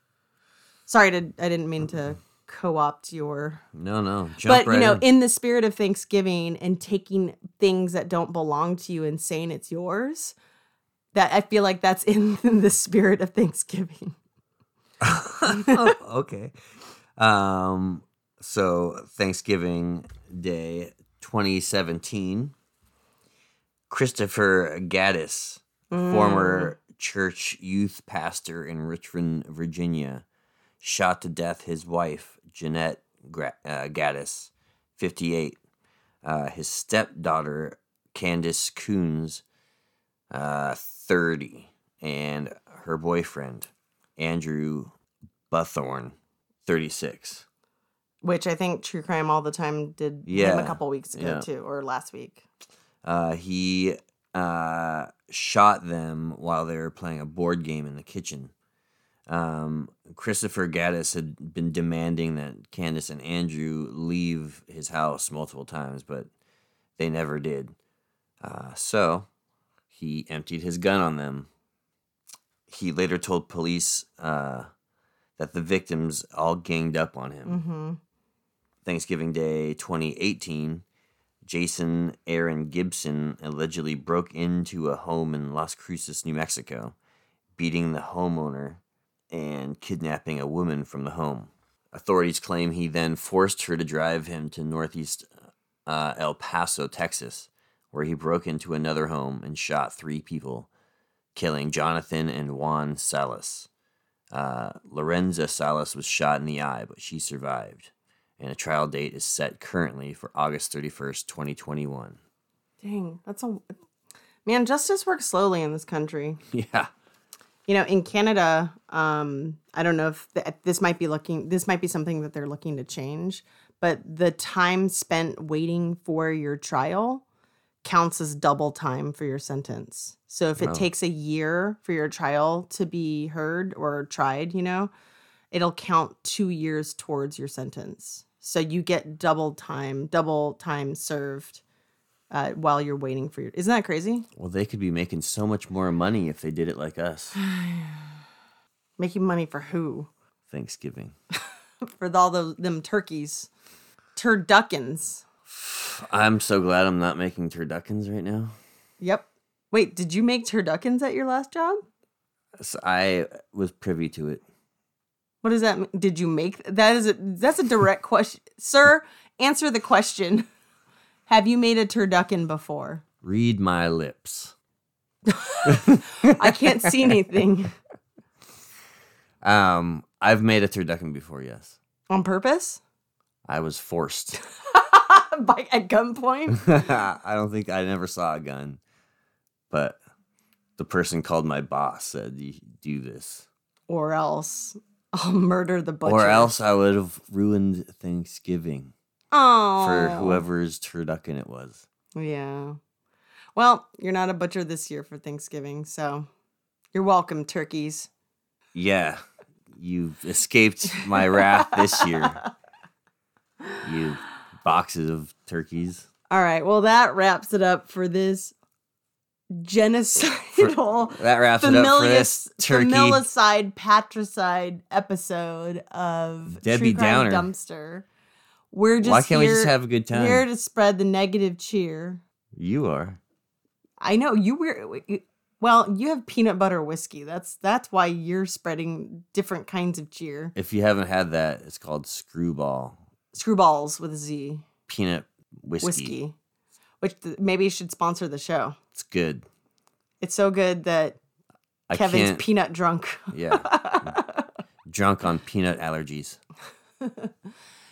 Sorry, to, I didn't mean to co-opt your No, no. Jump but right you know in. in the spirit of thanksgiving and taking things that don't belong to you and saying it's yours that i feel like that's [LAUGHS] in the spirit of thanksgiving [LAUGHS] okay. Um, so Thanksgiving Day 2017, Christopher Gaddis, former church youth pastor in Richmond, Virginia, shot to death his wife, Jeanette Gra- uh, Gaddis, 58. Uh, his stepdaughter, Candace Coons, uh, 30. And her boyfriend, Andrew Buthorn, 36. Which i think true crime all the time did him a couple weeks ago yeah. too or last week Uh, he uh, shot them while they were playing a board game in the kitchen. Um, Christopher Gaddis had been demanding that Candace and Andrew leave his house multiple times, but they never did. Uh, so he emptied his gun on them. He later told police uh, that the victims all ganged up on him. mm-hmm. Thanksgiving Day 2018, Jason Aaron Gibson allegedly broke into a home in Las Cruces, New Mexico, beating the homeowner and kidnapping a woman from the home. Authorities claim he then forced her to drive him to northeast uh, El Paso, Texas, where he broke into another home and shot three people, killing Jonathan and Juan Salas. Uh, Lorenza Salas was shot in the eye, but she survived and a trial date is set currently for August 31st, 2021. dang that's a man justice works slowly in this country [LAUGHS] Yeah. you know in canada um i don't know if th- this might be looking this might be something that they're looking to change but the time spent waiting for your trial counts as double time for your sentence so if it Wow. takes a year for your trial to be heard or tried you know it'll count two years towards your sentence so you get double time double time served uh, while you're waiting for your isn't that crazy Well, they could be making so much more money if they did it like us. [SIGHS] making money for who Thanksgiving. [LAUGHS] for all those them turkeys, turduckens. I'm so glad I'm not making turduckens right now. Yep. Wait, did you make turduckens at your last job? So I was privy to it. What does that mean? Did you make that? Is a that's a direct question, sir. Answer the question. Have you made a turducken before? Read my lips. [LAUGHS] I can't see anything Um, I've made a turducken before, yes. on purpose I was forced. [LAUGHS] by at gunpoint. [LAUGHS] I don't think I never saw a gun, but the person called my boss said, do this." or else I'll murder the butcher. Or else I would have ruined Thanksgiving oh, for whoever's turducken it was. Yeah. Well, you're not a butcher this year for Thanksgiving, so you're welcome, turkeys. Yeah, you've escaped my wrath this year. [LAUGHS] You boxes of turkeys. All right. Well, that wraps it up for this That wraps it up for familicide, patricide episode of Debbie Downer. Dumpster. We're just Why can't we just have a good time? Here to spread the negative cheer. You are. I know you were. Well, you have peanut butter whiskey. That's that's why you're spreading different kinds of cheer. If you haven't had that, it's called Skrewball Skrewballs with a Z Peanut Whiskey. whiskey, which th- maybe should sponsor the show. It's good. It's so good that I Kevin's can't. peanut drunk. yeah. [LAUGHS] Drunk on peanut allergies. [LAUGHS]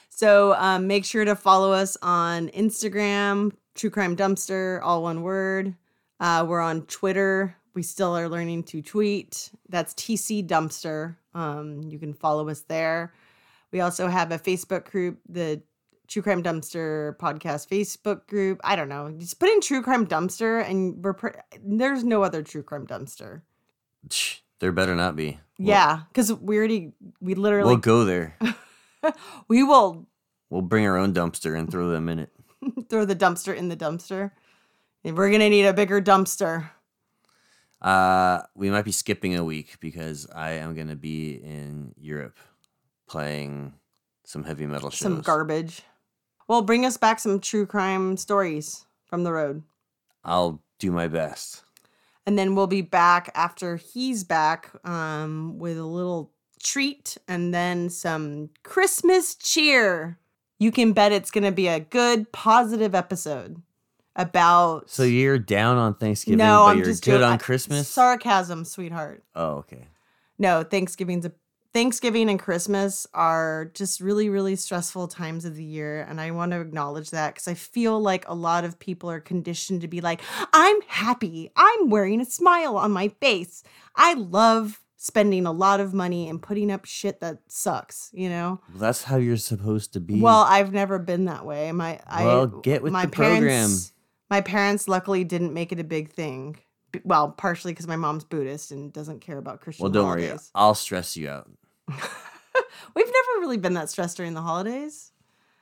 So um, make sure to follow us on Instagram, True Crime Dumpster, all one word. Uh, we're on Twitter. We still are learning to tweet. That's TC Dumpster. Um, you can follow us there. We also have a Facebook group, the True Crime Dumpster podcast Facebook group. I don't know. Just put in True Crime Dumpster, and we're pre- there's no other True Crime Dumpster. There better not be. We'll- yeah, because we already we literally We'll go there. [LAUGHS] we will We'll bring our own dumpster and throw them in it. [LAUGHS] throw the dumpster in the dumpster. And we're gonna need a bigger dumpster. Uh, we might be skipping a week because I am going to be in Europe playing some heavy metal shows. Some garbage. Well, bring us back some true crime stories from the road. I'll do my best. And then we'll be back after he's back um, with a little treat and then some Christmas cheer. You can bet it's going to be a good, positive episode about. So you're down on Thanksgiving, no, but I'm you're just good joking. on Christmas? Sarcasm, sweetheart. Oh, okay. No, Thanksgiving's a Thanksgiving and Christmas are just really, really stressful times of the year. And I want to acknowledge that because I feel like a lot of people are conditioned to be like, I'm happy. I'm wearing a smile on my face. I love spending a lot of money and putting up shit that sucks, you know? Well, that's how you're supposed to be. Well, I've never been that way. My I get with my the program. parents, My parents luckily didn't make it a big thing. Well, partially because my mom's Buddhist and doesn't care about Christian well, don't worry. holidays. I'll stress you out. [LAUGHS] We've never really been that stressed during the holidays.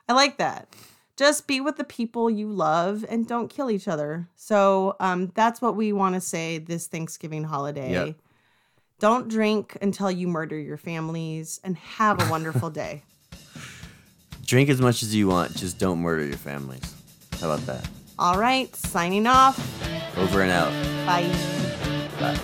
I like that. Just be with the people you love and don't kill each other. So um, that's what we want to say this Thanksgiving holiday. Yep. Don't drink until you murder your families and have a wonderful [LAUGHS] day. Drink as much as you want, just don't murder your families. How about that? All right, signing off. Over and out. Bye. Bye.